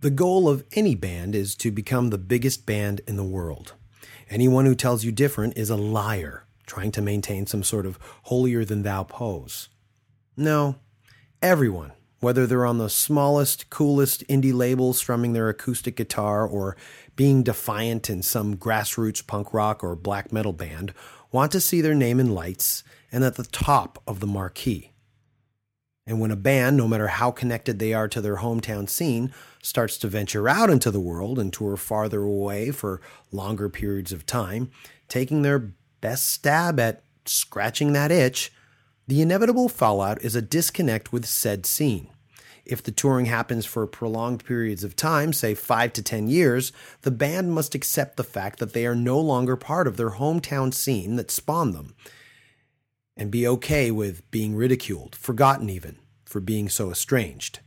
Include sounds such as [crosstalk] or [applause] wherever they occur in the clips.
The goal of any band is to become the biggest band in the world. Anyone who tells you different is a liar, trying to maintain some sort of holier than thou pose. No, everyone, whether they're on the smallest, coolest indie label strumming their acoustic guitar or being defiant in some grassroots punk rock or black metal band, want to see their name in lights and at the top of the marquee. And when a band, no matter how connected they are to their hometown scene, starts to venture out into the world and tour farther away for longer periods of time, taking their best stab at scratching that itch, the inevitable fallout is a disconnect with said scene. If the touring happens for prolonged periods of time, say 5 to 10 years, the band must accept the fact that they are no longer part of their hometown scene that spawned them and be okay with being ridiculed, forgotten even, for being so estranged.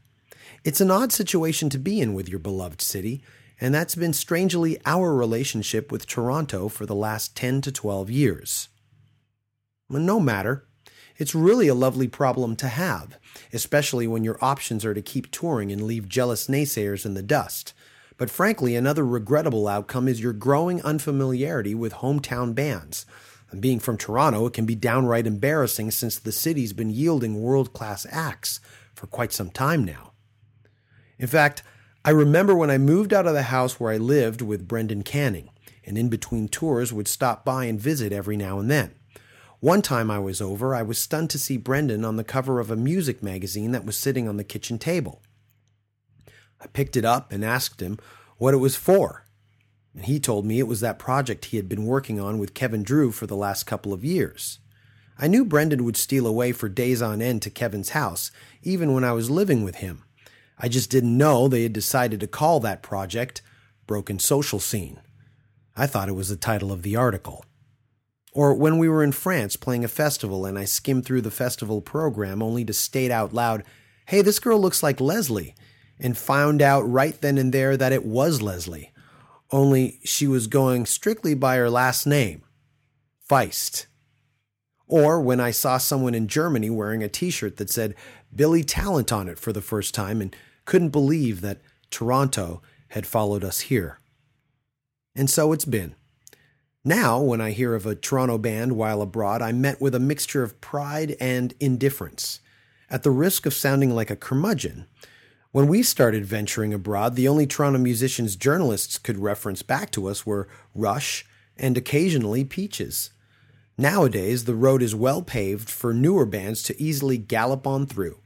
It's an odd situation to be in with your beloved city, and that's been strangely our relationship with Toronto for the last 10 to 12 years. No matter. It's really a lovely problem to have, especially when your options are to keep touring and leave jealous naysayers in the dust. But frankly, another regrettable outcome is your growing unfamiliarity with hometown bands. Being from Toronto, it can be downright embarrassing since the city's been yielding world class acts for quite some time now. In fact, I remember when I moved out of the house where I lived with Brendan Canning, and in between tours would stop by and visit every now and then. One time I was over, I was stunned to see Brendan on the cover of a music magazine that was sitting on the kitchen table. I picked it up and asked him what it was for, and he told me it was that project he had been working on with Kevin Drew for the last couple of years. I knew Brendan would steal away for days on end to Kevin's house, even when I was living with him. I just didn't know they had decided to call that project Broken Social Scene. I thought it was the title of the article. Or when we were in France playing a festival and I skimmed through the festival program only to state out loud, hey, this girl looks like Leslie, and found out right then and there that it was Leslie, only she was going strictly by her last name, Feist. Or when I saw someone in Germany wearing a t shirt that said Billy Talent on it for the first time and couldn't believe that Toronto had followed us here. And so it's been. Now, when I hear of a Toronto band while abroad, I'm met with a mixture of pride and indifference. At the risk of sounding like a curmudgeon, when we started venturing abroad, the only Toronto musicians journalists could reference back to us were Rush and occasionally Peaches. Nowadays, the road is well paved for newer bands to easily gallop on through.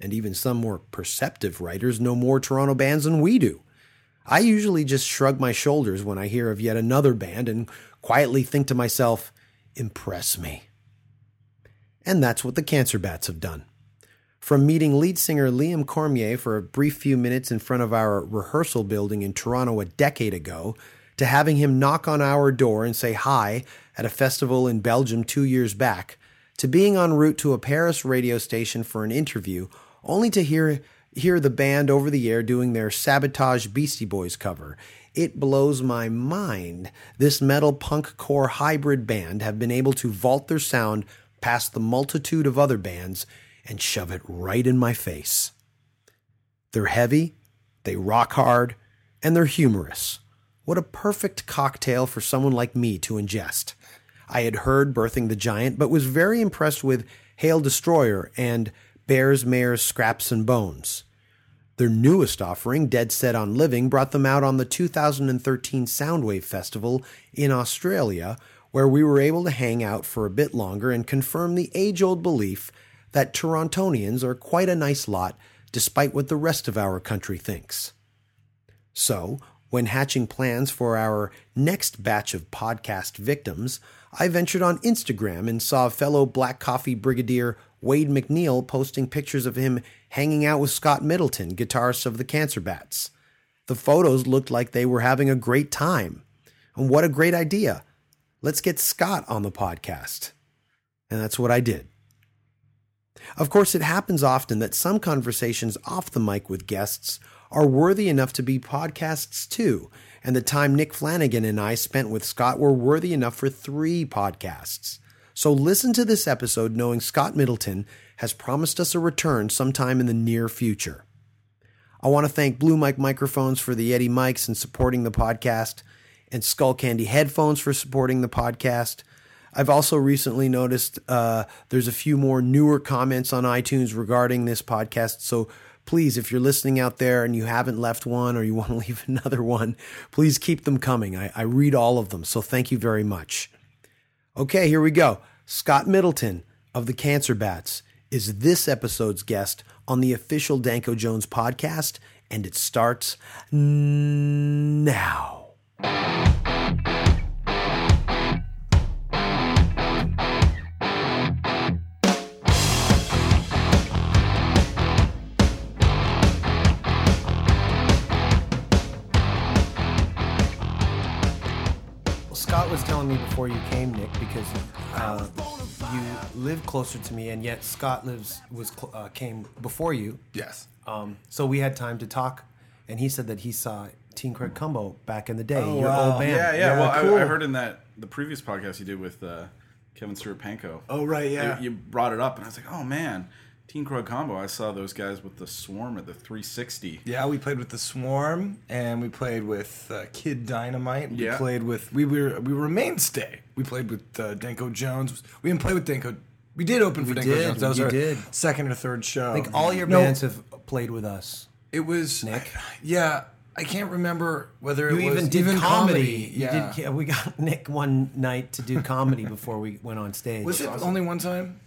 And even some more perceptive writers know more Toronto bands than we do. I usually just shrug my shoulders when I hear of yet another band and quietly think to myself, impress me. And that's what the Cancer Bats have done. From meeting lead singer Liam Cormier for a brief few minutes in front of our rehearsal building in Toronto a decade ago, to having him knock on our door and say hi at a festival in Belgium two years back, to being en route to a Paris radio station for an interview, only to hear hear the band over the air doing their Sabotage Beastie Boys cover. It blows my mind this metal punk core hybrid band have been able to vault their sound past the multitude of other bands and shove it right in my face. They're heavy, they rock hard, and they're humorous. What a perfect cocktail for someone like me to ingest. I had heard Birthing the Giant, but was very impressed with Hail Destroyer and Bears, Mares, Scraps, and Bones. Their newest offering, Dead Set on Living, brought them out on the 2013 Soundwave Festival in Australia, where we were able to hang out for a bit longer and confirm the age old belief that Torontonians are quite a nice lot, despite what the rest of our country thinks. So, when hatching plans for our next batch of podcast victims, I ventured on Instagram and saw fellow Black Coffee Brigadier Wade MacNeil posting pictures of him hanging out with Scott Middleton, guitarist of the Cancer Bats. The photos looked like they were having a great time. And what a great idea! Let's get Scott on the podcast. And that's what I did. Of course, it happens often that some conversations off the mic with guests are worthy enough to be podcasts too, and the time Nick Flanagan and I spent with Scott were worthy enough for three podcasts. So listen to this episode knowing Scott Middleton has promised us a return sometime in the near future. I want to thank Blue Mic Microphones for the Yeti mics and supporting the podcast, and Skullcandy Headphones for supporting the podcast. I've also recently noticed uh, there's a few more newer comments on iTunes regarding this podcast. So please, if you're listening out there and you haven't left one or you [laughs] want to leave another one, please keep them coming. I, I read all of them. So thank you very much. Okay, here we go. Scott Middleton of the Cancer Bats is this episode's guest on the official Danko Jones podcast, and it starts now. Me before you came, Nick, because uh, you live closer to me, and yet Scott lives was cl- uh, came before you. Yes. Um, so we had time to talk, and he said that he saw Teen Craig Combo back in the day, Oh, your wow. old band. Yeah, yeah. well, cool. I, I heard in that the previous podcast you did with uh, Kevin Stewart Panko. Oh, right, yeah. You, you brought it up, and I was like, oh man, Teen Crow combo. I saw those guys with the Swarm at the 360. Yeah, we played with the Swarm, and we played with uh, Kid Dynamite. We Yeah. played with we were we were a mainstay. We played with uh, Danko Jones. We didn't play with Danko. We did open for Danko did, Jones. That was you our did. second or third show. I think all your No, bands have played with us. It was Nick? Yeah, I can't remember whether You it was even did comedy. You Yeah. did, yeah, we got [laughs] Nick one night to do comedy before we went on stage. was it only one time?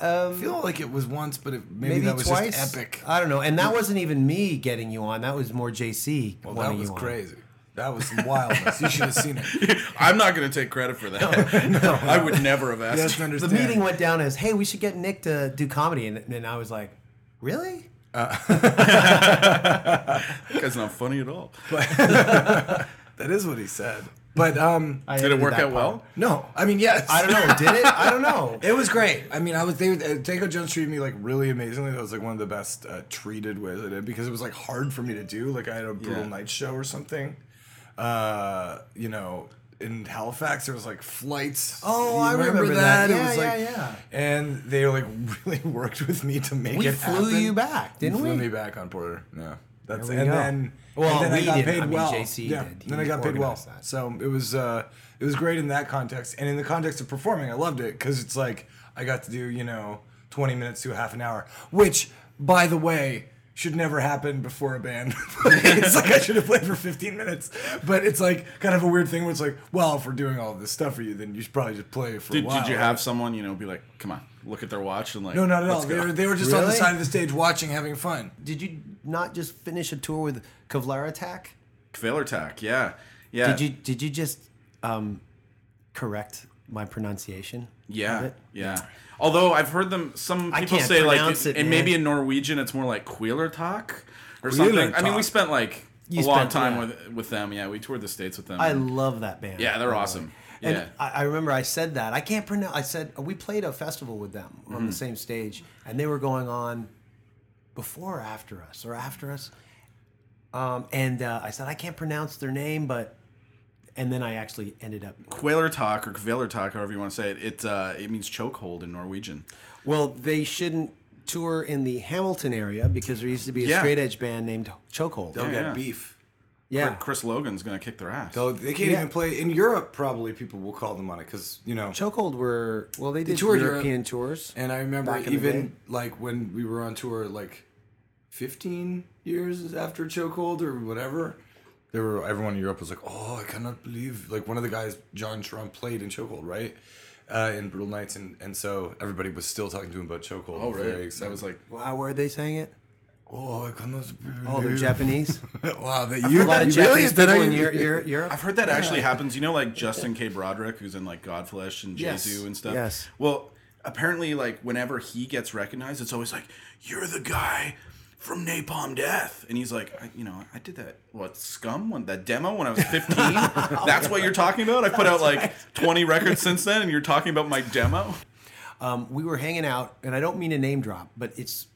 I feel like it was once, but it, maybe, Maybe that was twice. just epic. I don't know, and that wasn't even me getting you on. That was more JC. Well, that was you on. crazy. That was some wildness. you should have seen it. [laughs] I'm not going to take credit for that. [laughs] No, [laughs] I would never have asked. Yes, you. understand. The meeting went down as, "Hey, we should get Nick to do comedy," and, and I was like, "Really?" Uh, That's not funny at all. That is what he said. But um, I Did it work out part. well? no, I mean yes. I don't know. Did it? I don't know. [laughs] It was great. I mean, I was they. Uh, Danko Jones treated me like really amazingly. That was like one of the best uh, treated with it because it was like hard for me to do. Like I had a brutal Yeah. night show or something. Uh, you know, in Halifax there was like flights. Oh, You I remember that. It Yeah, was yeah, like, yeah. And they like [laughs] really worked with me to make We it flew happen. you back, didn't Flew we? me back on Porter. Yeah. That's There we and go. then Well, and then I we got didn't. paid I mean, well. JC yeah. did. Then I got paid well. that. So it was uh, it was great in that context, and in the context of performing, I loved it because it's like I got to do you know twenty minutes to a half an hour, which by the way should never happen before a band. [laughs] it's like I should have played for fifteen minutes, but it's like kind of a weird thing where it's like, well, if we're doing all this stuff for you, then you should probably just play for Did, a while. did you have someone, you know, be like, come on, look at their watch and like, No, not at all. let's They were, they were just on the side of the stage watching, having fun. Did you not just finish a tour with Kevlar Attack? Kvaler Attack, yeah. Yeah. Did you did you just um, correct my pronunciation? Yeah, yeah. Although I've heard them, some I people can't say like, pronounce it, and man. maybe in Norwegian it's more like Queelertak or something. I mean, we spent like You a long spent- time yeah. with with them. Yeah, we toured the states with them. I love that band. Yeah, they're awesome. And Yeah. I, I remember I said that. I can't pronounce. I said we played a festival with them on Mm-hmm. the same stage, and they were going on before or after us, or after us. Um, and uh, I said I can't pronounce their name, but and then I actually ended up. Qualertak or Kvalertak, however you want to say it. It uh, it means chokehold in Norwegian. Well, they shouldn't tour in the Hamilton area because there used to be a Yeah. straight edge band named Chokehold. They'll Yeah, get yeah. beef. Yeah, Chris Logan's gonna kick their ass. So they can't Yeah. even play in Europe. Probably people will call them on it because you know. Chokehold were well, they did toured European Europe. tours. And I remember Back in the day. even like when we were on tour, like fifteen years after Chokehold or whatever. There were everyone in Europe was like, "Oh, I cannot believe!" Like one of the guys, John Trump, played in Chokehold, right? Uh, in Brutal Knights, and, and so everybody was still talking to him about Chokehold. oh, Very really? excited. That was like Wow, where are they saying it? "Oh, I cannot believe." Oh, they're Japanese. [laughs] wow, that you a lot of you Japanese Did I- people in Europe. Europe, Europe. I've heard that actually happens. You know, like Justin K. Broadrick, who's in like Godflesh and Yes. Jesu and stuff. Yes. Well, apparently, like whenever he gets recognized, it's always like, "You're the guy from Napalm Death," and he's like, I, "You know, I did that what Scum when that demo when I was 15. [laughs] That's what you're talking about. I put out like 20 records since then, and you're talking about my demo." um, we were hanging out, and I don't mean a name drop, but it's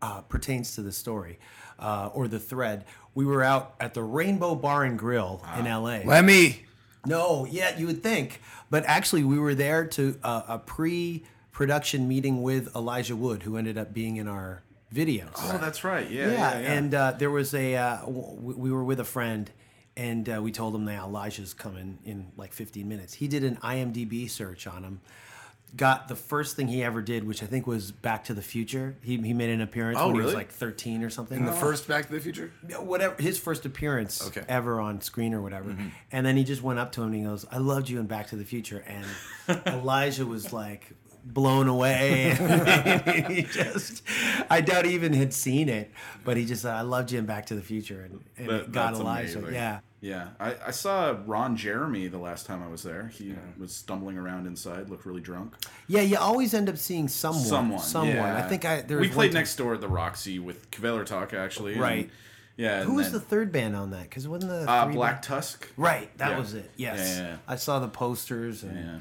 uh, pertains to the story uh, or the thread. We were out at the Rainbow Bar and Grill in L.A. Lemmy. No, yeah, you would think, but actually, we were there to uh, a pre-production meeting with Elijah Wood, who ended up being in our videos. Oh, that's right. Yeah, yeah, yeah, yeah. and uh, there was a uh, w- we were with a friend, and uh, we told him that Elijah's coming in like 15 minutes. He did an IMDb search on him. Got the first thing he ever did, which I think was Back to the Future. He, he made an appearance Oh, when he was like 13 or something. In the first Back to the Future? Yeah, whatever his first appearance Okay. Mm-hmm. ever on screen or whatever. And then he just went up to him and he goes, "I loved you in Back to the Future." And [laughs] Elijah was like blown away. [laughs] [laughs] he just, I doubt he even had seen it, but he just said, "I loved you in Back to the Future," and, and That- got Elijah. amazing. Yeah. Yeah, I, I saw Ron Jeremy the last time I was there. He was stumbling around inside, looked really drunk. Yeah, you always end up seeing someone. Someone, Someone. yeah. I think I there we played next door at the Roxy with Kvelertak actually. and- Right. yeah. Who and was the third band on that? Because wasn't the uh, Black band- Tusk? Right, that Yeah. was it. Yes, Yeah, yeah, yeah. I saw the posters and Yeah.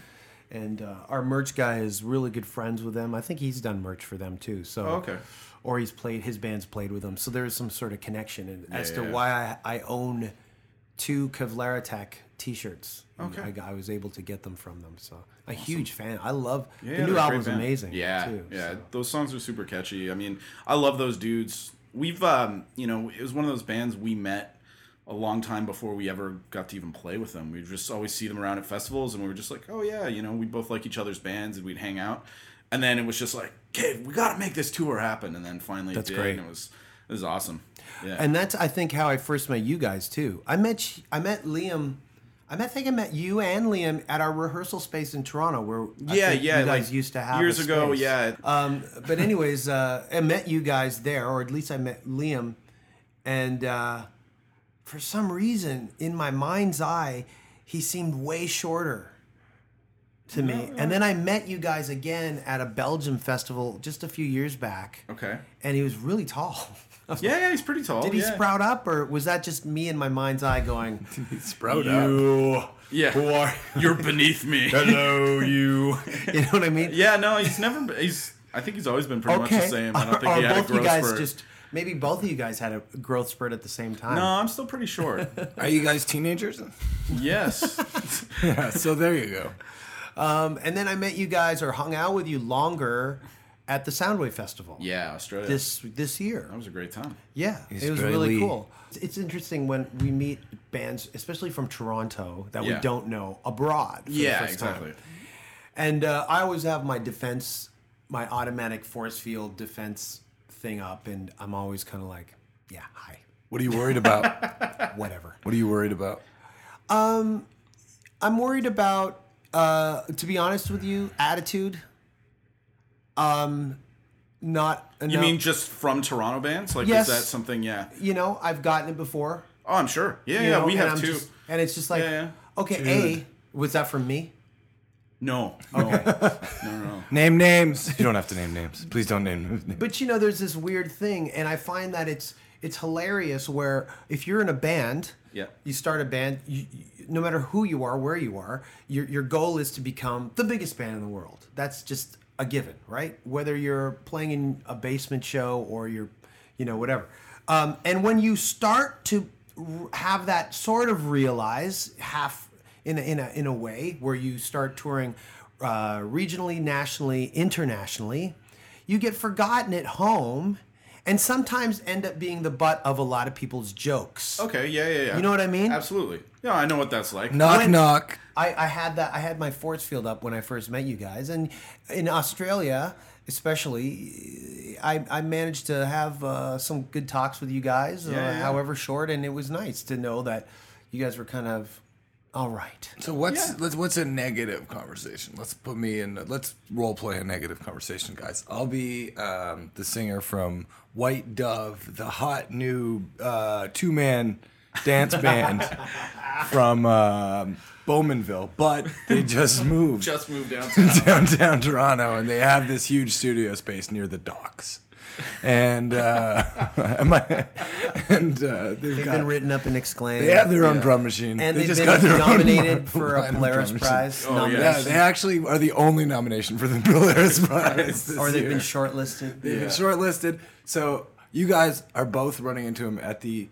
And uh, our merch guy is really good friends with them. I think he's done merch for them too. So Oh, okay. or he's played his band's played with them. So there's some sort of connection in, as to yeah. why I, I own two Kevlar Attack T-shirts. Okay. I, I was able to get them from them. So a huge fan. I love Yeah, the new album's amazing. Yeah, too, yeah. so. Those songs are super catchy. I mean, I love those dudes. We've, um, you know, it was one of those bands we met a long time before we ever got to even play with them. We just always see them around at festivals, and we were just like, oh yeah, you know, we both like each other's bands, and we'd hang out. And then it was just like, okay, we got to make this tour happen. And then finally, That's it did, great. And it was, it was awesome. Yeah. And that's I think how I first met you guys too. I met I met Liam. I met, I think I met you and Liam at our rehearsal space in Toronto, where I yeah, yeah, you guys like used to have years ago. Yeah, Um, but anyways, uh, I met you guys there, or at least I met Liam, and uh, for some reason, in my mind's eye, he seemed way shorter to me. And then I met you guys again at a Belgium festival just a few years back, okay. and he was really tall. [laughs] Yeah, yeah, he's pretty tall. Did he yeah. sprout up, or was that just me in my mind's eye going, [laughs] Sprout up. Yeah, who are [laughs] you're beneath me. hello, you"? You know what I mean? Yeah, no, he's never. He's. I think he's always been pretty much the same. I don't think or he had a both you growth guys spurt. just maybe both of you guys had a growth spurt at the same time. No, I'm still pretty short. [laughs] Are you guys teenagers? yes. [laughs] yeah, so there you go. Um, and then I met you guys or hung out with you longer at the Soundwave Festival. Yeah, Australia. This this year. that was a great time. Yeah, He's it was very really cool. It's interesting when we meet bands, especially from Toronto, that we don't know abroad. For Yeah, the first time. exactly. And uh, I always have my defense, my automatic force field defense thing up, and I'm always kind of like, yeah, hi, What are you worried about? [laughs] whatever. what are you worried about? Um, I'm worried about, uh, to be honest with you, attitude. Um, not enough. You mean just from Toronto bands? Like, Yes. is that something? Yeah. you know, I've gotten it before. Oh, I'm sure. Yeah, you yeah. know, we and have I'm two. just- and it's just like, Yeah, yeah. okay, A, was that from me? No. No. no, no. Name names. You don't have to name names. Please don't name names. But you know, there's this weird thing, and I find that it's it's hilarious. Where if you're in a band, Yeah. you start a band. You, you- no matter who you are, where you are, your your goal is to become the biggest band in the world. That's just a given, right? Whether you're playing in a basement show or you're, you know, whatever. Um, and when you start to r- have that sort of realize half in a, in a in a way where you start touring uh, regionally, nationally, internationally, you get forgotten at home and sometimes end up being the butt of a lot of people's jokes. Okay. Yeah, yeah, yeah. You know what I mean? Absolutely. Yeah, I know what that's like. Knock When- knock. I, I had that I had my force field up when I first met you guys and in Australia especially I, I managed to have uh, some good talks with you guys uh, Yeah, yeah. however short and it was nice to know that you guys were kind of all right So what's Yeah. let's what's a negative conversation? Let's put me in. Let's role play a negative conversation, guys. I'll be um, the singer from White Dove, the hot new uh, two man dance [laughs] band from um Bowmanville, but they just [laughs] moved Just moved downtown. [laughs] downtown Toronto, and they have this huge studio space near the docks. And uh, [laughs] and uh, they've, they've got been written up and exclaimed they have their own Yeah. drum machine, and they they've just been got their own nominated [laughs] for a Polaris. Prize Oh, yeah. Yeah, they actually are the only nomination for the [laughs] Polaris Prize. Or they've year. been shortlisted They've been shortlisted. So you guys are both running into him at the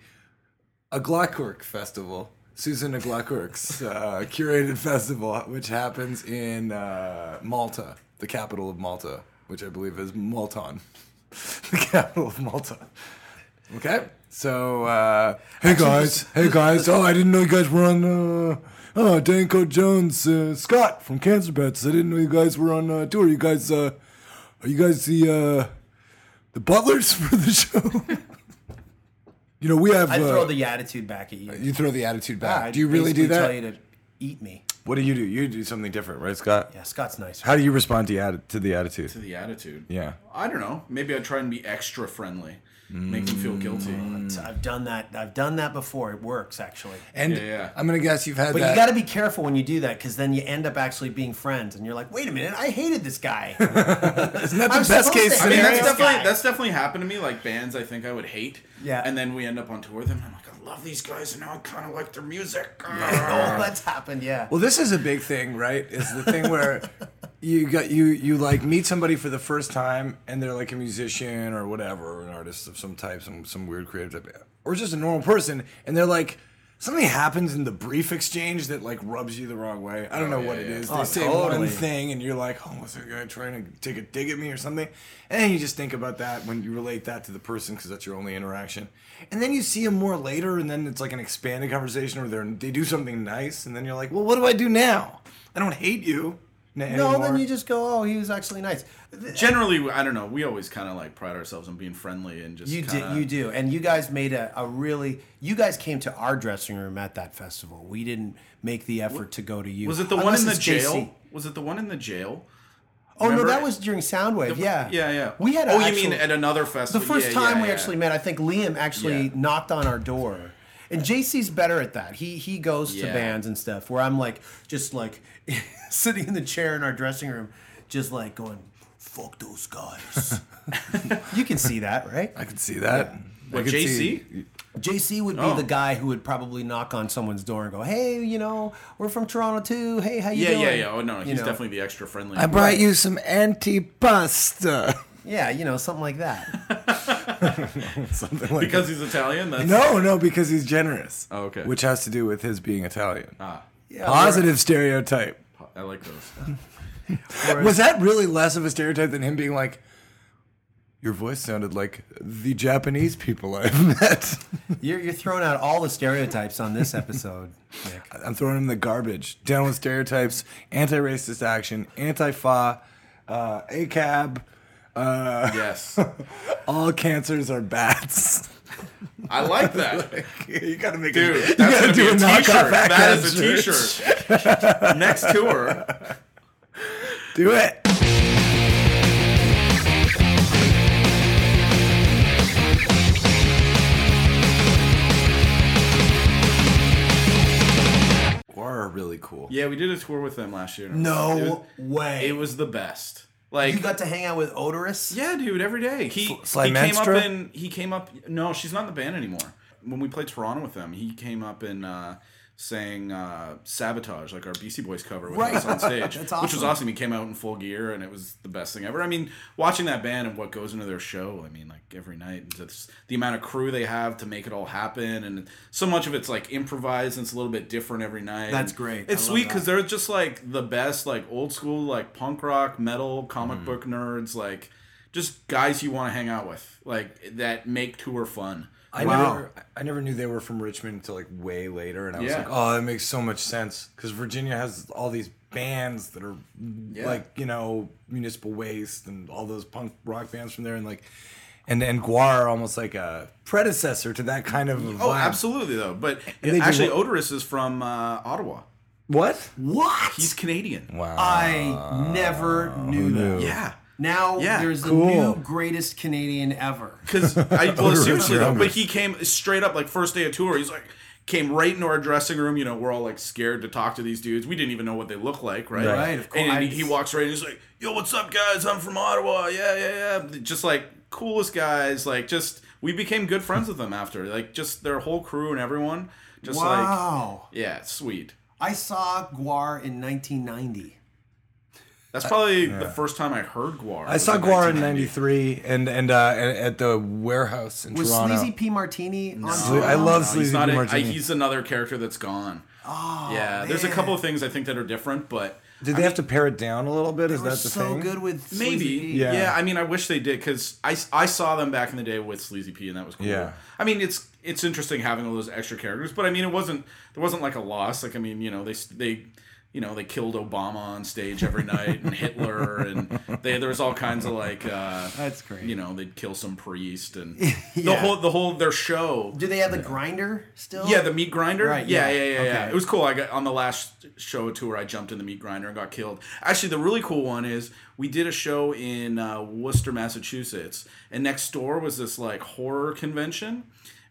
Aglakurk Festival, Susan Aglakurk's uh, curated festival, which happens in uh, Malta, the capital of Malta, which I believe is Malton. [laughs] the capital of Malta. Okay, so uh, hey guys, hey guys. Oh, I didn't know you guys were on. Uh, oh, Danko Jones, uh, Scott from Cancer Bats. I didn't know you guys were on uh, tour. You guys, uh, are you guys the uh, the butlers [laughs] for the show? [laughs] you know, we have. I throw uh, the attitude back at you. you throw the attitude back. I do you really do basically that? Tell you to eat me. What do you do? You do something different, right, Scott? Yeah, Scott's nice. How do you respond to, atti- to the attitude? To the attitude. Yeah. I don't know. Maybe I'd try and be extra friendly, make them feel guilty. Mm. I've done that. I've done that before. It works actually. And Yeah, yeah. I'm gonna guess you've had But that. you got to be careful when you do that because then you end up actually being friends, and you're like, "Wait a minute, I hated this guy." [laughs] Isn't that the I'm best supposed case to I mean, scenario? that's this definitely guy. that's definitely happened to me. Like bands, I think I would hate. Yeah. And then we end up on tour with them. And I'm like, I love these guys, and now I kind of like their music. oh, [laughs] that's happened. Yeah. Well, this is a big thing, right? Is the thing where [laughs] you got you you like meet somebody for the first time, and they're like a musician or whatever, or an artist of some type, some some weird creative type, or just a normal person, and they're like. Something happens in the brief exchange that like rubs you the wrong way. I don't oh, know yeah, what it yeah. is. Oh, they Oh, say totally. one thing, and you're like, "Oh, was that guy trying to take a dig at me or something?" And you just think about that when you relate that to the person because that's your only interaction. And then you see them more later, and then it's like an expanded conversation where they they do something nice, and then you're like, "Well, what do I do now? I don't hate you." No, anymore." then you just go, "Oh, he was actually nice." Generally, I don't know. We always kind of like pride ourselves on being friendly and just You kinda, did, you do, and you guys made a, a really. You guys came to our dressing room at that festival. We didn't make the effort to go to you. Was it the one Unless in the jail? JC. Was it the one in the jail? Oh no, that was during Soundwave. yeah, Yeah, yeah. We had. a Oh, you mean at another festival? the first Yeah, time yeah, we yeah. actually met? I think Liam actually knocked on our door. And JC's better at that. He he goes to bands and stuff. Where I'm like just like [laughs] sitting in the chair in our dressing room, just like going, "Fuck those guys." [laughs] you can see that, right? I can see that. What, I JC? see- JC would be Oh. the guy who would probably knock on someone's door and go, "Hey, you know, we're from Toronto too. Hey, how you Yeah, doing?" yeah, yeah. yeah. Oh no, You he's know? definitely the extra friendly. I brought you some antipasta. [laughs] yeah, you know, something like that. [laughs] [laughs] Something like because he's Italian. That's No, no, because he's generous. Oh, okay. Which has to do with his being Italian. ah, Yeah, Positive stereotype. I like those. [laughs] Was that really less of a stereotype than him being like, your voice sounded like the Japanese people I've met? You're, you're throwing out all the stereotypes on this episode, Nick. I'm throwing him in the garbage. Down with stereotypes, anti racist action, anti fa, uh, ACAB. Uh, Yes, [laughs] all cancers are bats. [laughs] I like that, [laughs] you gotta make dude. a, you That's gotta do a a T-shirt. That is a T-shirt. Next tour. Do it. Are really cool. Yeah, we did a tour with them last year. No it was, way. It was the best. Like you got to hang out with Oderus. Yeah, dude, every day. He, Sly he came Manstra? up in he came up no, she's not in the band anymore. When we played Toronto with them, he came up and uh sang uh, Sabotage, like our Beastie Boys cover with Right. us on stage. [laughs] That's Which was awesome. awesome. He came out in full gear and it was the best thing ever. I mean, watching that band and what goes into their show, I mean, like every night, and just the amount of crew they have to make it all happen. And so much of it's like improvised and it's a little bit different every night. That's And great. It's I sweet because they're just like the best, like old school, like punk rock, metal, comic book nerds, like just guys you want to hang out with, like that make tour fun. I Wow. never, I never knew they were from Richmond until like way later, and I was Yeah. like, "Oh, that makes so much sense." Because Virginia has all these bands that are Yeah. like you know Municipal Waste and all those punk rock bands from there, and like, and and GWAR are almost like a predecessor to that kind of. Oh, vibe. absolutely though. But do actually, what- Oderus is from uh, Ottawa. What? What? He's Canadian. Wow. I never knew that. Yeah. Now Yeah. there's the new greatest Canadian ever. [laughs] Because I well, [laughs] seriously though, but he came straight up like first day of tour. He's like came right into our dressing room. You know, we're all like scared to talk to these dudes. We didn't even know what they look like, right? Right, of course. And he, he walks right. in, He's like, "Yo, what's up, guys? I'm from Ottawa. Yeah, yeah, yeah." Just like coolest guys. Like just we became good friends with them after. Like just their whole crew and everyone. Just like Wow. yeah, sweet. I saw GWAR in 1990. That's probably the first time I heard GWAR. I saw GWAR in '93, and and uh, at the warehouse in Was Toronto. Sleazy P Martini on Sle- I love No, he's Sleazy not. P. a- I- Martini. he's another character that's gone. Oh, yeah, there's a couple of things I think that are different, but Did they have to pare it down a little bit? Is They were that the so thing? good with Maybe, P. yeah. Yeah. I mean, I wish they did because I, I saw them back in the day with Sleazy P, and that was cool. Yeah. I mean, it's it's interesting having all those extra characters, but I mean, it wasn't there wasn't like a loss. Like, I mean, you know, they they you know they killed Obama on stage every night and Hitler, and they there was all kinds of like uh, That's great. You know, they'd kill some priest and [laughs] Yeah. the whole the whole their show. Do they have the grinder still? Yeah, the meat grinder. Right, Yeah, yeah. yeah, yeah, yeah. It was cool. I got on the last show tour. I jumped in the meat grinder and got killed. Actually, the really cool one is we did a show in uh, Worcester, Massachusetts, and next door was this like horror convention,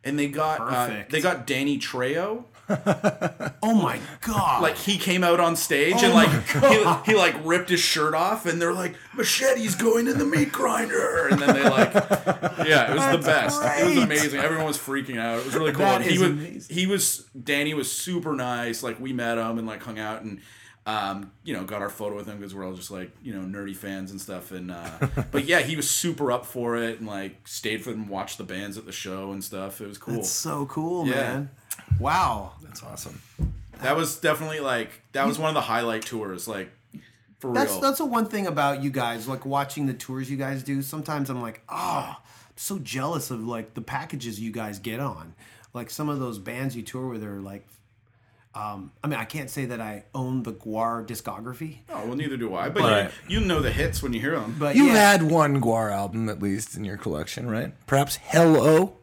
and they got uh, they got Danny Trejo. Oh my god! Like he came out on stage Oh and like he, he like ripped his shirt off, and they're like machete's going in the meat grinder, and then they like yeah, it was the best. It was amazing. Everyone was freaking out. It was really cool. That And he was amazing. he was Danny was super nice. Like we met him and like hung out and um, you know got our photo with him because we're all just like you know nerdy fans and stuff. And uh, [laughs] but yeah, he was super up for it and like stayed for them, watched the bands at the show and stuff. It was cool. That's so cool, Yeah. man. Wow. That's awesome. that was definitely like that was one of the highlight tours. Like for That's real. that's the one thing about you guys, like watching the tours you guys do. Sometimes I'm like, oh, I'm so jealous of like the packages you guys get on. Like some of those bands you tour with are like, um, I mean, I can't say that I own the GWAR discography, Oh well, neither do I. But Right. you, you know the hits when you hear them. but You yeah, had one GWAR album at least in your collection, right? Perhaps Hello.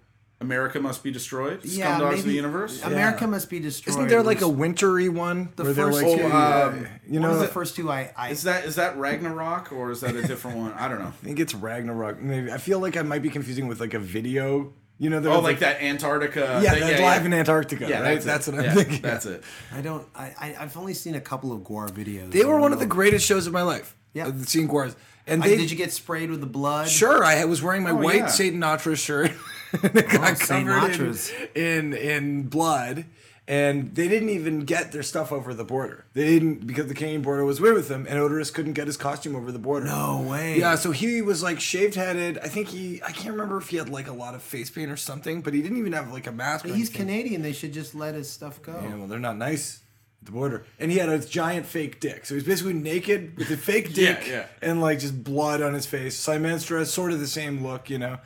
America must be destroyed. yeah, Scum Dogs of maybe- the Universe. America Yeah. must be destroyed. Isn't there like a was wintry one? the they're first like, two? uh, um, you one know, of the I first two I, I Is that is that Ragnarok or is that a different one? I don't know. [laughs] I think it's Ragnarok. Maybe I feel like I might be confusing with like a video. You know, Oh, was, like that Antarctica. Yeah, thing? that's live in Antarctica, Yeah, right? that's, it. what I'm Yeah, thinking. That's it. I don't. I, I I've only seen a couple of GWAR videos. They were one of the greatest shows of my life. Yeah. uh, seeing GWARs, and I- they did you get sprayed with the blood? Sure, I was wearing my white yeah. Saint Natra shirt. [laughs] [laughs] it got Saint covered in, in in blood, and they didn't even get their stuff over the border. They didn't because the Canadian border was weird with them, and Oderus couldn't get his costume over the border. No way. Yeah, so he was like shaved headed. I think he I can't remember if he had like a lot of face paint or something, but he didn't even have like a mask. He's anything. Canadian. They should just let his stuff go. Yeah, well, they're not nice at the border. And he had a giant fake dick. So he's basically naked with a fake [laughs] dick yeah. and like just blood on his face. Slymenstra, sort of the same look, you know.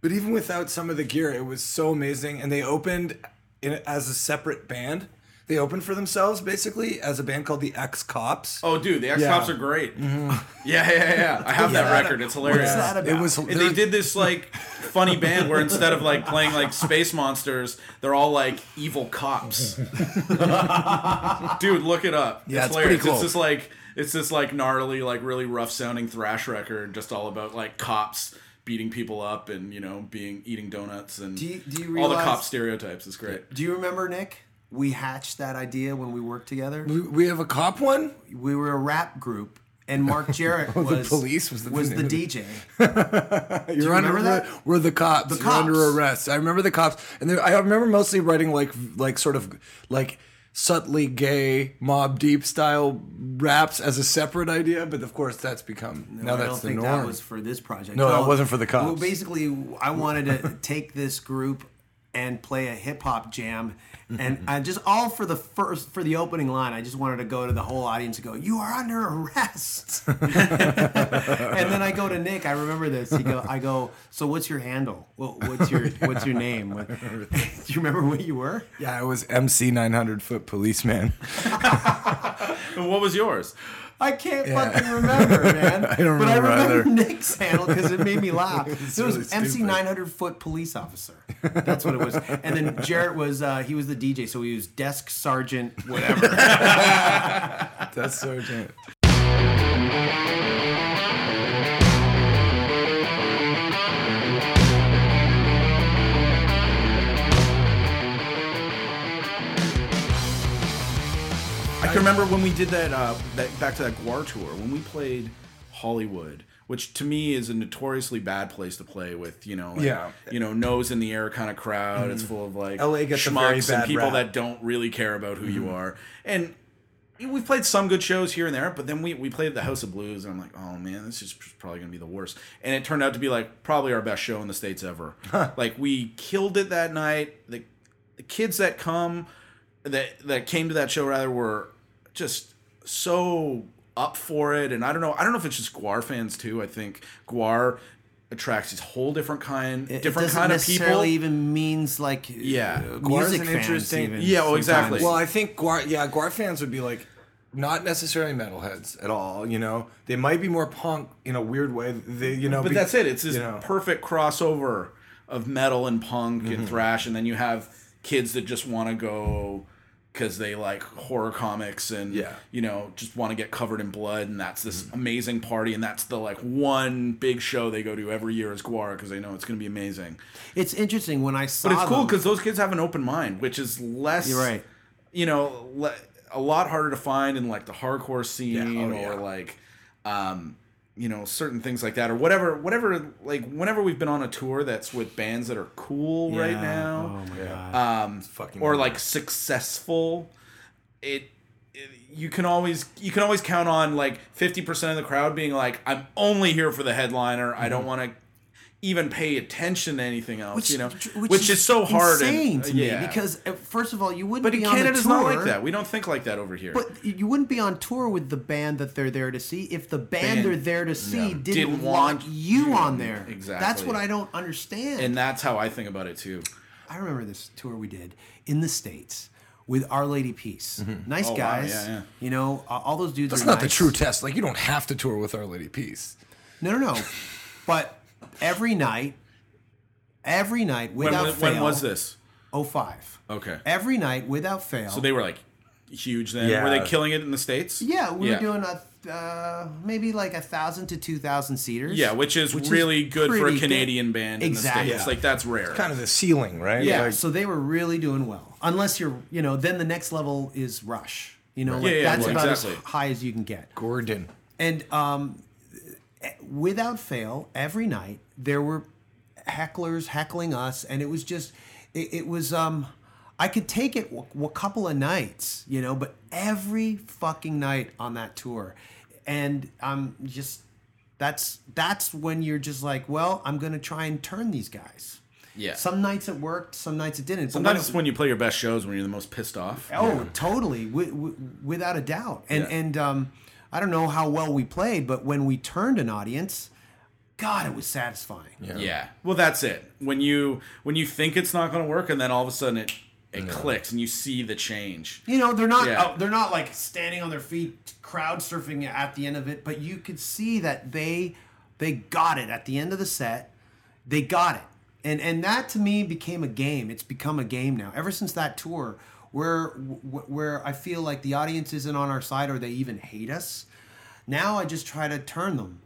But even without some of the gear, it was so amazing. And they opened in, as a separate band. They opened for themselves basically as a band called the X Cops. Oh, dude, the X Cops Yeah. are great. Mm-hmm. [laughs] Yeah, yeah, yeah. I have that record. It's hilarious. What's that about? It was And they did this like funny band where instead of like playing like space monsters, they're all like evil cops. [laughs] Dude, look it up. Yeah, it's, it's pretty hilarious. cool. It's this like it's this like gnarly, like really rough sounding thrash record, just all about like cops beating people up and you know being eating donuts and Do you- do you all the cop stereotypes. It's great. Do you remember Nick? We hatched that idea when we worked together. We, we have a cop one? We were a rap group, and Mark [laughs] Jarrett oh, the was police was the was the. DJ. [laughs] You're under remember that? arre- We're the cops. The You're cops. under arrest. I remember the cops, and I remember mostly writing like like sort of like subtly gay mob deep style raps as a separate idea. But of course, that's become now I that's don't the think norm. that was for this project. No, that wasn't for the cops Well, basically, I wanted to [laughs] take this group and play a hip hop jam, and I just all for the first for the opening line. I just wanted to go to the whole audience and go, "You are under arrest." [laughs] and then I go to Nick. I remember this. He go, I go. So what's your handle? Well, what's your what's your name? What, do you remember what you were? yeah, I was MC 900 foot policeman. [laughs] What was yours? I can't fucking remember, [laughs] man. I don't but I remember remember either. Nick's handle because it made me [laughs] laugh. it was really MC 900 foot police officer. That's what it was. And then Jarrett was uh, he was the DJ, so he was desk sergeant, whatever. [laughs] That's Sergeant. Can remember when we did that, uh, that back to that GWAR tour when we played Hollywood, which to me is a notoriously bad place to play with. You know, like, Yeah. you know, nose in the air kind of crowd. It's full of like LA gets schmucks and people rap. that don't really care about who you are. And we've played some good shows here and there, but then we, we played the House of Blues, and I'm like, oh man, this is probably gonna be the worst. And it turned out to be like probably our best show in the states ever. [laughs] like we killed it that night. The, the kids that come that that came to that show rather were just so up for it, and I don't know. I don't know if it's just GWAR fans too. I think GWAR attracts this whole different kind, It- different it kind of people. necessarily even means like Yeah. uh, GWAR's music an fans interesting- even Yeah, well, exactly. Well, I think GWAR, yeah, GWAR fans would be like not necessarily metalheads at all. You know, they might be more punk in a weird way. They, you know, but be- that's it. It's this you know. perfect crossover of metal and punk Mm-hmm. and thrash, and then you have kids that just want to go because they like horror comics and Yeah. you know just want to get covered in blood, and that's Mm-hmm. this amazing party, and that's the like one big show they go to every year is GWAR because they know it's going to be amazing. it's interesting when I saw But it's cool because those kids have an open mind, which is less. You're right. You know, le- a lot harder to find in like the hardcore scene oh, or yeah. like, um, you know, certain things like that or whatever. Whatever. Like whenever we've been on a tour that's with bands that are cool right now, Oh my god. um, or weird. like successful, it. it- You can always you can always count on like fifty percent of the crowd being like, "I'm only here for the headliner. I Mm-hmm. don't want to even pay attention to anything else." you know, which, which, is, so hard. and- insane to yeah. me because uh, first of all, you wouldn't but be in on the tour. not like that. We don't think like that over here. But you wouldn't be on tour with the band that they're there to see if the band, Band- they're there to see didn't, Didn't want, want you you. on there. Exactly. That's what I don't understand. and that's how I think about it too. I remember this tour we did in the states with Our Lady Peace. Nice Oh, wow, guys. yeah, yeah. You know, uh, all those dudes That's are not the true test. Like you don't have to tour with Our Lady Peace. No, no, no. [laughs] but every night, every night without when, fail. when was this? 05. Okay. Every night without fail. So they were like huge then. Yeah. Were they killing it in the states? yeah, we Yeah. were doing a uh, maybe like a thousand to two thousand seaters. Yeah, which is Which is really good for a pretty good. Canadian band Exactly. in the states. Yeah. Like that's rare. Kind of the ceiling, right? Yeah, Like, so they were really doing well. Unless you're, you know, then the next level is Rush. You know, like Yeah, yeah, that's well, about exactly. as high as you can get. Gordon. And um, without fail, every night there were hecklers heckling us, and it was just, it, it was, um, I could take it a, a couple of nights, you know, but every fucking night on that tour, and I'm just, that's that's when you're just like, well, I'm gonna try and turn these guys. Yeah. Some nights it worked, some nights it didn't. But when Sometimes it's when you play your best shows when you're the most pissed off. Oh, totally, wi- wi- without a doubt. And Yeah. and um, I don't know how well we played, but when we turned an audience, God, it was satisfying. Yeah. Well, that's it. When you when you think it's not going to work, and then all of a sudden it it clicks, and you see the change. You know, they're not Yeah. oh, they're not like standing on their feet, crowd surfing at the end of it, but you could see that they they got it at the end of the set. They got it. And and that to me became a game. It's become a game now. Ever since that tour where wh- where I feel like the audience isn't on our side or they even hate us. Now I just try to turn them.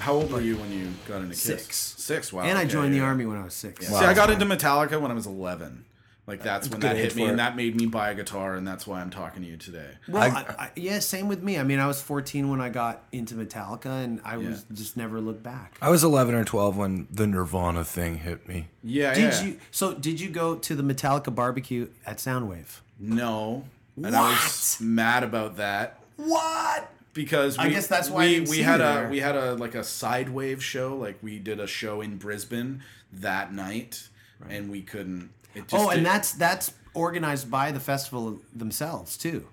How old were you when you got into Kiss? Six. Six. Wow. and I okay, joined the army when I was six. Wow. See, I got into Metallica when I was 11. Like uh, that's when good that hit me, and it. that made me buy a guitar, and that's why I'm talking to you today. Well, I- I, I, yeah, same with me. I mean, I was 14 when I got into Metallica, and I was just never looked back. I was 11 or 12 when the Nirvana thing hit me. Yeah. Did yeah. you? So, did you go to the Metallica barbecue at Soundwave? No. And I was mad about that What? because we, I guess that's why we, we had a there. we had a like a sidewave show. Like we did a show in Brisbane that night, and we couldn't. Oh, and did- that's that's organized by the festival themselves too.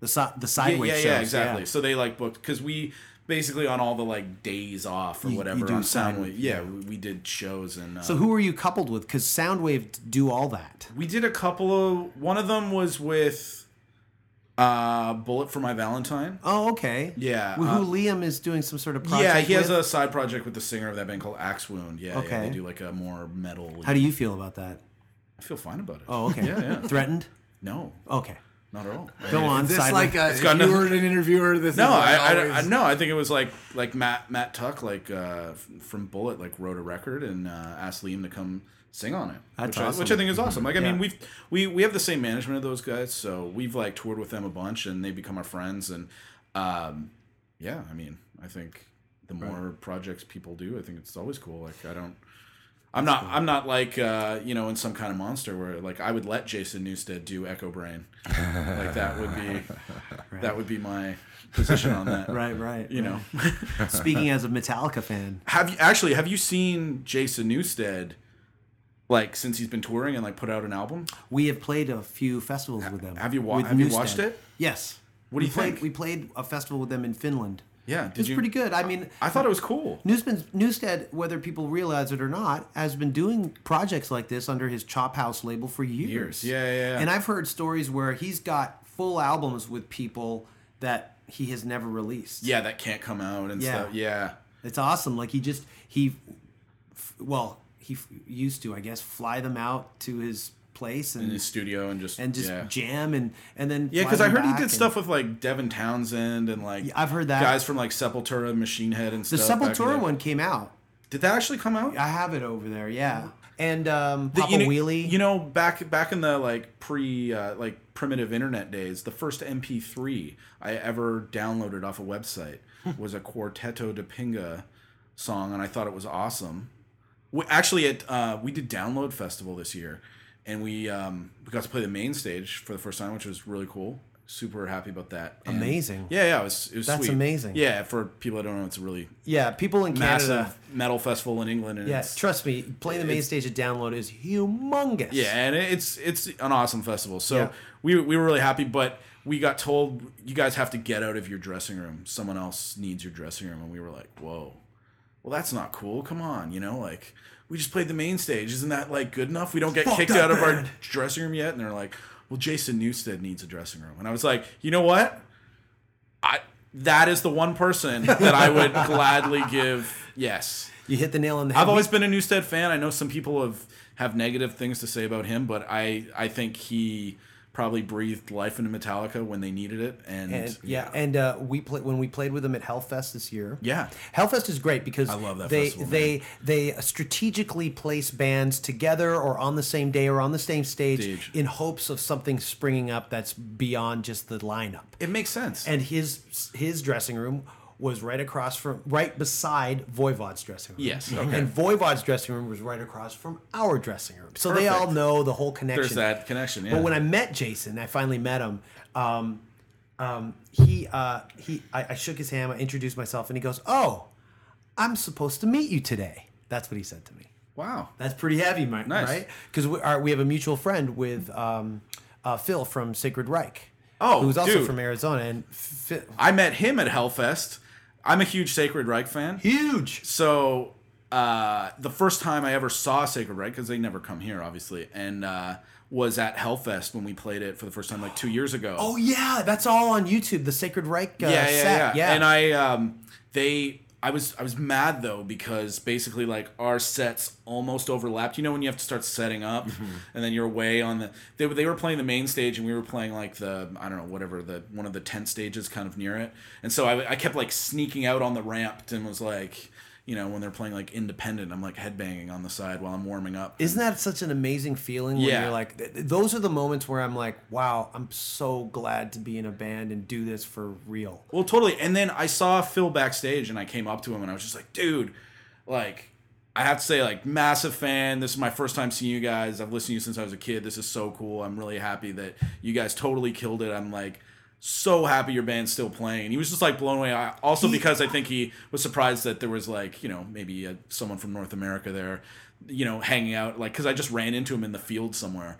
The si- the yeah, Sidewave yeah, shows. yeah, exactly. So they like booked because we basically on all the like days off or You- whatever you do on Soundwave. Yeah, we, we did shows and. Uh, So who were you coupled with? Because Soundwave do all that. We did a couple of. One of them was with uh, Bullet for My Valentine. Oh, okay. Yeah, Who uh, Liam is doing some sort of project. yeah, he has with? a side project with the singer of that band called Axe Wound. Yeah, yeah, Okay. they do like a more metal. How do you feel about that? I feel fine about it. Oh, okay. Yeah, yeah. Threatened? No, Okay. not at all. Go on. This Sidewave. like a, It's got you no- were an interviewer? This No, is like I, I, always- I no, I think it was like like Matt Matt Tuck like uh, f- from Bullet like wrote a record and uh, asked Liam to come sing on it, That's which, awesome. I, which I think is awesome. Like I Yeah. mean we've we we have the same management of those guys, so we've like toured with them a bunch and they become our friends and um, yeah, I mean I think the more projects people do, I think it's always cool. Like I don't. I'm not. I'm not like uh, you know in some kind of monster where like I would let Jason Newsted do Echobrain, like that would be [laughs] That would be my position on that. [laughs] Right, right. You know. [laughs] Speaking as a Metallica fan, Have you actually have you seen Jason Newsted like since he's been touring and like put out an album? we have played a few festivals with them. have you wa- have you watched it? Yes. What do We you played, think? We played a festival with them in Finland. Yeah, It did was you pretty good. I mean, I thought it was cool. Newsman, Newsted, whether people realize it or not, has been doing projects like this under his Chop House label for years. Years. Yeah, yeah, yeah. And I've heard stories where he's got full albums with people that he has never released. Yeah, that can't come out and Yeah. stuff. Yeah. It's awesome. Like he just he, f- well, he f- used to, I guess, fly them out to his place and In his studio and just and just yeah. jam and and then Yeah, because I heard he did stuff with like Devin Townsend and like I've heard that. guys from like Sepultura, Machine Head, and The stuff. in Sepultura one came out. Did that actually come out? I have it over there. Yeah, and um, The- Papa you know, Wheelie. You know, back back in the like pre uh, like primitive internet days, the first MP3 I ever downloaded off a website was a Quarteto da Pinta song, and I thought it was awesome. We, actually, at uh, we did Download Festival this year, and we um, we got to play the main stage for the first time, which was really cool. Super happy about that. And- Amazing. Yeah, yeah, it was. It was That's sweet. amazing. Yeah, for people that don't know, it's a really yeah, people in Canada. metal festival in England, and Yeah, trust me, playing the main stage at Download is humongous. Yeah, and it's it's an awesome festival. So Yeah. we we were really happy, but we got told you guys have to get out of your dressing room. Someone else needs your dressing room, and we were like, whoa, well that's not cool. Come on, you know, like we just played the main stage. Isn't that like good enough? We don't get Fuck kicked out of our dressing room yet, and they're like, well, Jason Newsted needs a dressing room, and I was like, you know what, I. That is the one person that I would [laughs] gladly give yes. You hit the nail on the head. I've always been a Newsted fan. I know some people have have negative things to say about him, but I I think he probably breathed life into Metallica when they needed it. And, and yeah, and uh, we played when we played with them at Hellfest this year. Yeah. Hellfest is great because I love that they festival, they they strategically place bands together or on the same day or on the same stage Stage. in hopes of something springing up that's beyond just the lineup. it makes sense. And his his dressing room was right across from right beside Voivod's dressing room. Yes, okay. And Voivod's dressing room was right across from our dressing room. So they all know the whole connection. There's that connection. Yeah. But when I met Jason, I finally met him. Um, um, he uh, he, I, I shook his hand. I introduced myself, and he goes, "Oh, I'm supposed to meet you today." That's what he said to me. wow. That's pretty heavy, Mike. Nice. Right? Because we, are- we have a mutual friend with um, uh, Phil from Sacred Reich. Oh, who's also dude. from Arizona, and Phil, I met him at Hellfest. I'm a huge Sacred Reich fan. huge. So uh, the first time I ever saw Sacred Reich, because they never come here, obviously, and uh, was at Hellfest when we played it for the first time like two years ago. Oh yeah, that's all on YouTube. The Sacred Reich uh, yeah, yeah, set. yeah, And I, um, they, I was, I was mad though because basically like our sets almost overlapped. You know when you have to start setting up, Mm-hmm. and then you're away on the. They, were- they were playing the main stage and we were playing like the I don't know whatever the one of the tent stages kind of near it, and so I, I kept like sneaking out on the ramp and was like. You know, when they're playing like independent, I'm like headbanging on the side while I'm warming up. Isn't that such an amazing feeling when Yeah. you're like, th- th- those are the moments where I'm like, wow, I'm so glad to be in a band and do this for real. Well, totally. And then I saw Phil backstage, and I came up to him, and I was just like, "Dude, like, I have to say, like, massive fan. This is my first time seeing you guys. I've listened to you since I was a kid. This is so cool. I'm really happy that you guys totally killed it. I'm like." So happy your band's still playing. He was just like blown away. I, also He- because I think he was surprised that there was like you know maybe uh someone from North America there, you know, hanging out. Like because I just ran into him in the field somewhere,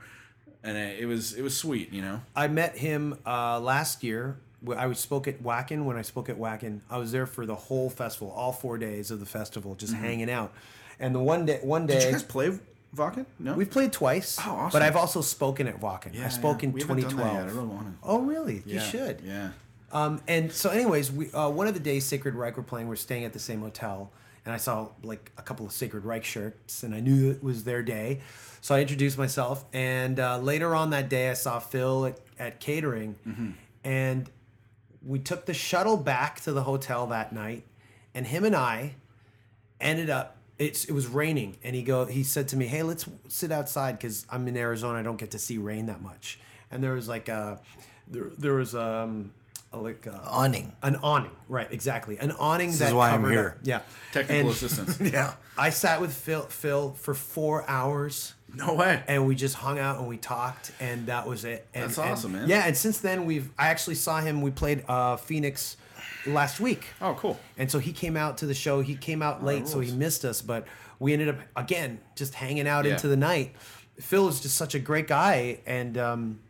and it, it was it was sweet. You know. I met him uh, last year. I was spoke at Wacken. When I spoke at Wacken, I was there for the whole festival, all four days of the festival, just hanging out. And the one day, one day, Mm-hmm. Did you guys play Wacken? No. we've played twice. Oh, awesome. But I've also spoken at Wacken. I spoke in We haven't done that 2012. yet. I really want to. Oh, really? You should. Yeah. Um, and so, anyways, we uh, one of the days Sacred Reich were playing, we're staying at the same hotel, and I saw like a couple of Sacred Reich shirts, and I knew it was their day, so I introduced myself. And uh, later on that day, I saw Phil at, at catering, and we took the shuttle back to the hotel that night, and him and I ended up. It's, it was raining, and he go. He said to me, "Hey, let's sit outside because I'm in Arizona. I don't get to see rain that much." And there was like a, there, there was um, a, like a, Awning. an awning, right? Exactly, an awning This that is why I'm here. up- Yeah, Technical And assistance. [laughs] Yeah. I sat with Phil, Phil for four hours No way. and we just hung out and we talked and that was it and, That's and- awesome, man. yeah and since then we've i actually saw him we played uh phoenix last week Oh, cool. and so he came out to the show he came out late so he missed us but we ended up again just hanging out Yeah. into the night phil is just such a great guy and um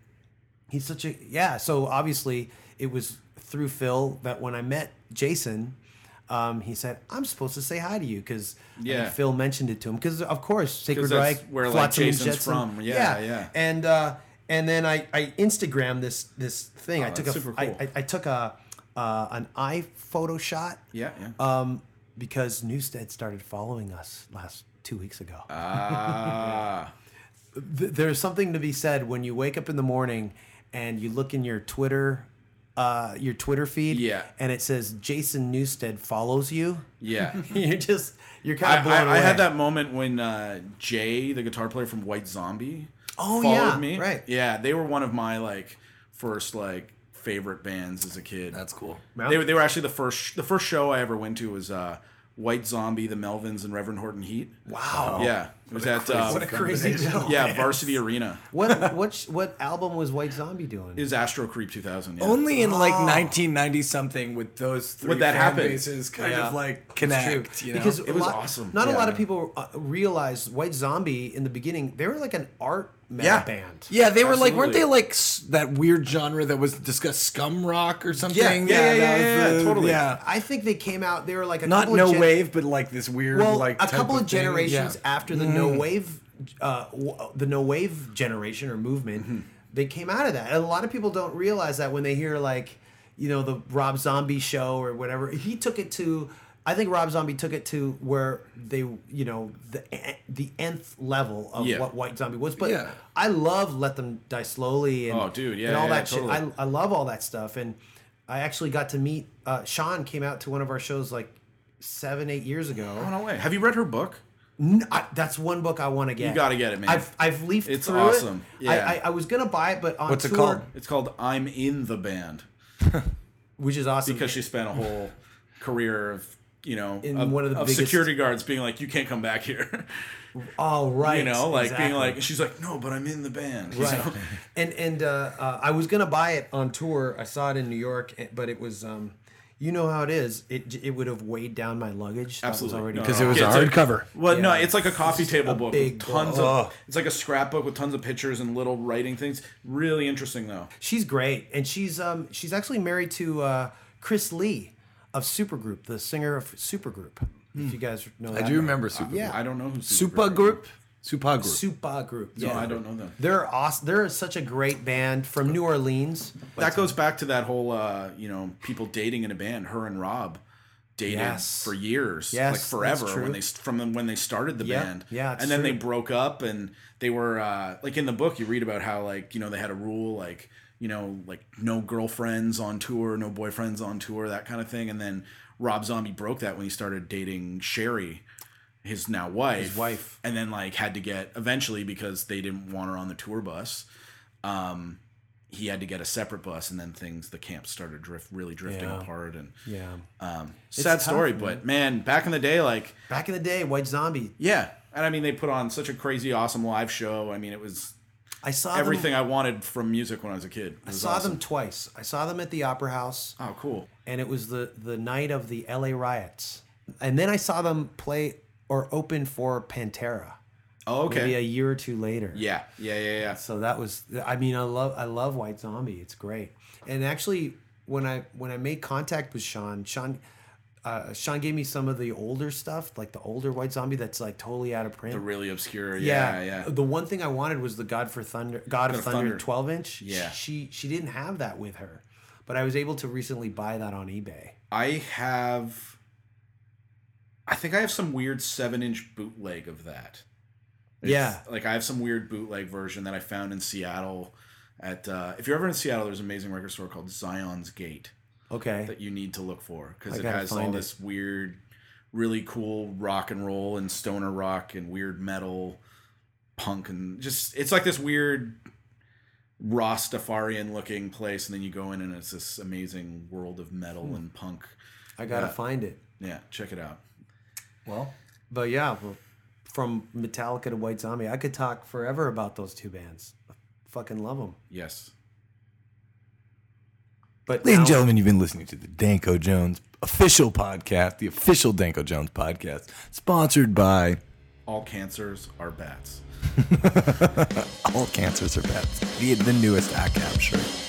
he's such a yeah so obviously it was through phil that when i met jason um, he said, "I'm supposed to say hi to you because Yeah. Phil mentioned it to him because of course Sacred that's Reich, where, like, Flotsam and Jason's Jetsam. from. Yeah, yeah. And uh, and then I I Instagram this this thing. I Oh, took that's a super I, cool. I, I took a uh, an iPhoto shot Yeah, yeah. um, because Newsted started following us last two weeks ago. Ah, [laughs] Th- there's something to be said when you wake up in the morning and you look in your Twitter, uh, your Twitter feed, Yeah. and it says Jason Newsted follows you. yeah. [laughs] you're just you're kind I, of blown I, away. I had that moment when uh, Jay, the guitar player from White Zombie, Oh, followed yeah, me. right. Yeah, they were one of my like first like favorite bands as a kid. That's cool. They, were- they were actually the first the first show I ever went to was uh, White Zombie, the Melvins, and Reverend Horton Heat. Wow. Yeah, it was at uh, What a crazy bill. yeah Varsity Arena. What what sh- what album was White Zombie doing? Is Astro Creep 2000. Yeah. Only in like 1990 something with those three Would that fan happen? bases kind Yeah. of like It's connect. true. You know? because It a was lot- awesome. Not a lot of people uh, realize White Zombie in the beginning. They were like an art metal Yeah. band. yeah, they were like, weren't they like s- that weird genre that was discussed, scum rock or something? Yeah, yeah, yeah, that yeah, was yeah, totally. Yeah, I think they came out. They were like a not couple no of gen- wave, but like this weird, Well, like a type couple of thing. generations Yeah. After the no wave, uh, w- the no wave generation or movement, Mm-hmm. they came out of that. And a lot of people don't realize that when they hear like, you know, the Rob Zombie show or whatever. He took it to. I think Rob Zombie took it to where they, you know, the the nth level of Yeah. what White Zombie was. But Yeah. I love Let Them Die Slowly and Oh, dude, yeah, and all yeah, that totally. shit. I I love all that stuff, and I actually got to meet uh, Sean. Came out to one of our shows like seven, eight years ago. Oh no way! Have you read her book? N- I, that's one book I want to get. You gotta get it, man. I've I've leafed It's through awesome. it. Yeah. I, I I was gonna buy it, but on What's it called? It's called "I'm in the Band" [laughs] which is awesome because she spent a whole [laughs] career of you know In of, one of the of biggest- security guards being like, "You can't come back here." [laughs] All right, you know, like being like, she's like, "No, but I'm in the band." you right. know? [laughs] and and uh, uh, I was gonna buy it on tour. I saw it in New York, eh, but it was. Um, you know how it is. It it would have weighed down my luggage. Absolutely. already No, because no, it was Yeah, a it's hardcover. Well, no, it's like a coffee table book big with tons book. of. It's like a scrapbook with tons of pictures and little writing things. Really interesting though. She's great, and she's um she's actually married to uh, Chris Lee of Supagroup, the singer of Supergroup. If you guys know, I do band. remember Super. Yeah. I don't know who Supagroup. Super Group. Supagroup. No, Yeah, I don't know them. They're awesome. They're such a great band from New Orleans. That goes back to that whole, uh, you know, people dating in a band. Her and Rob dated Yes. for years, Yes, like forever that's true. when they from when they started the Yeah, band. yeah, it's and then they broke up, and they were uh, like in the book. You read about how like you know they had a rule like you know like no girlfriends on tour, no boyfriends on tour, that kind of thing. And then Rob Zombie broke that when he started dating Sheri. His now wife, His wife. and then like had to get eventually because they didn't want her on the tour bus um, he had to get a separate bus, and then things the camp started drift really drifting Yeah. apart, and Yeah. um, sad tough, story. man. But man, back in the day, like Back in the day, White Zombie. yeah, and I mean they put on such a crazy, awesome live show. I mean it was I saw everything Them, I wanted from music when I was a kid. It I saw awesome. them twice. I saw them at the Opera House, Oh, cool. and it was the the night of the L.A. riots. And then I saw them play or open for Pantera. Oh, okay. Maybe a year or two later. yeah, yeah, yeah, yeah. So that was I mean I love I love White Zombie. It's great. And actually when I when I made contact with Sean, Sean uh, Sean gave me some of the older stuff, like the older White Zombie that's like totally out of print. The really obscure. Yeah, yeah. The one thing I wanted was the God for Thunder, God of of Thunder, Thunder. 12 inch. Yeah. She she didn't have that with her, but I was able to recently buy that on eBay. I have. I think I have some weird seven-inch bootleg of that. It's- Yeah. like I have some weird bootleg version that I found in Seattle. At uh, if you're ever in Seattle, there's an amazing record store called Zion's Gate Okay. that you need to look for because it has all it. this weird, really cool rock and roll and stoner rock and weird metal, punk and just it's like this weird Rastafarian looking place, and then you go in and it's this amazing world of metal Hmm. and punk. I gotta Yeah. find it. Yeah, check it out. Well, But yeah, from Metallica to White Zombie. I could talk forever about those two bands. I fucking love them. Yes. But Ladies and now- gentlemen, you've been listening to the Danko Jones official podcast, the official Danko Jones podcast, sponsored by All cancers are bats. [laughs] All Cancers Are bats. the, the newest ACAP shirt.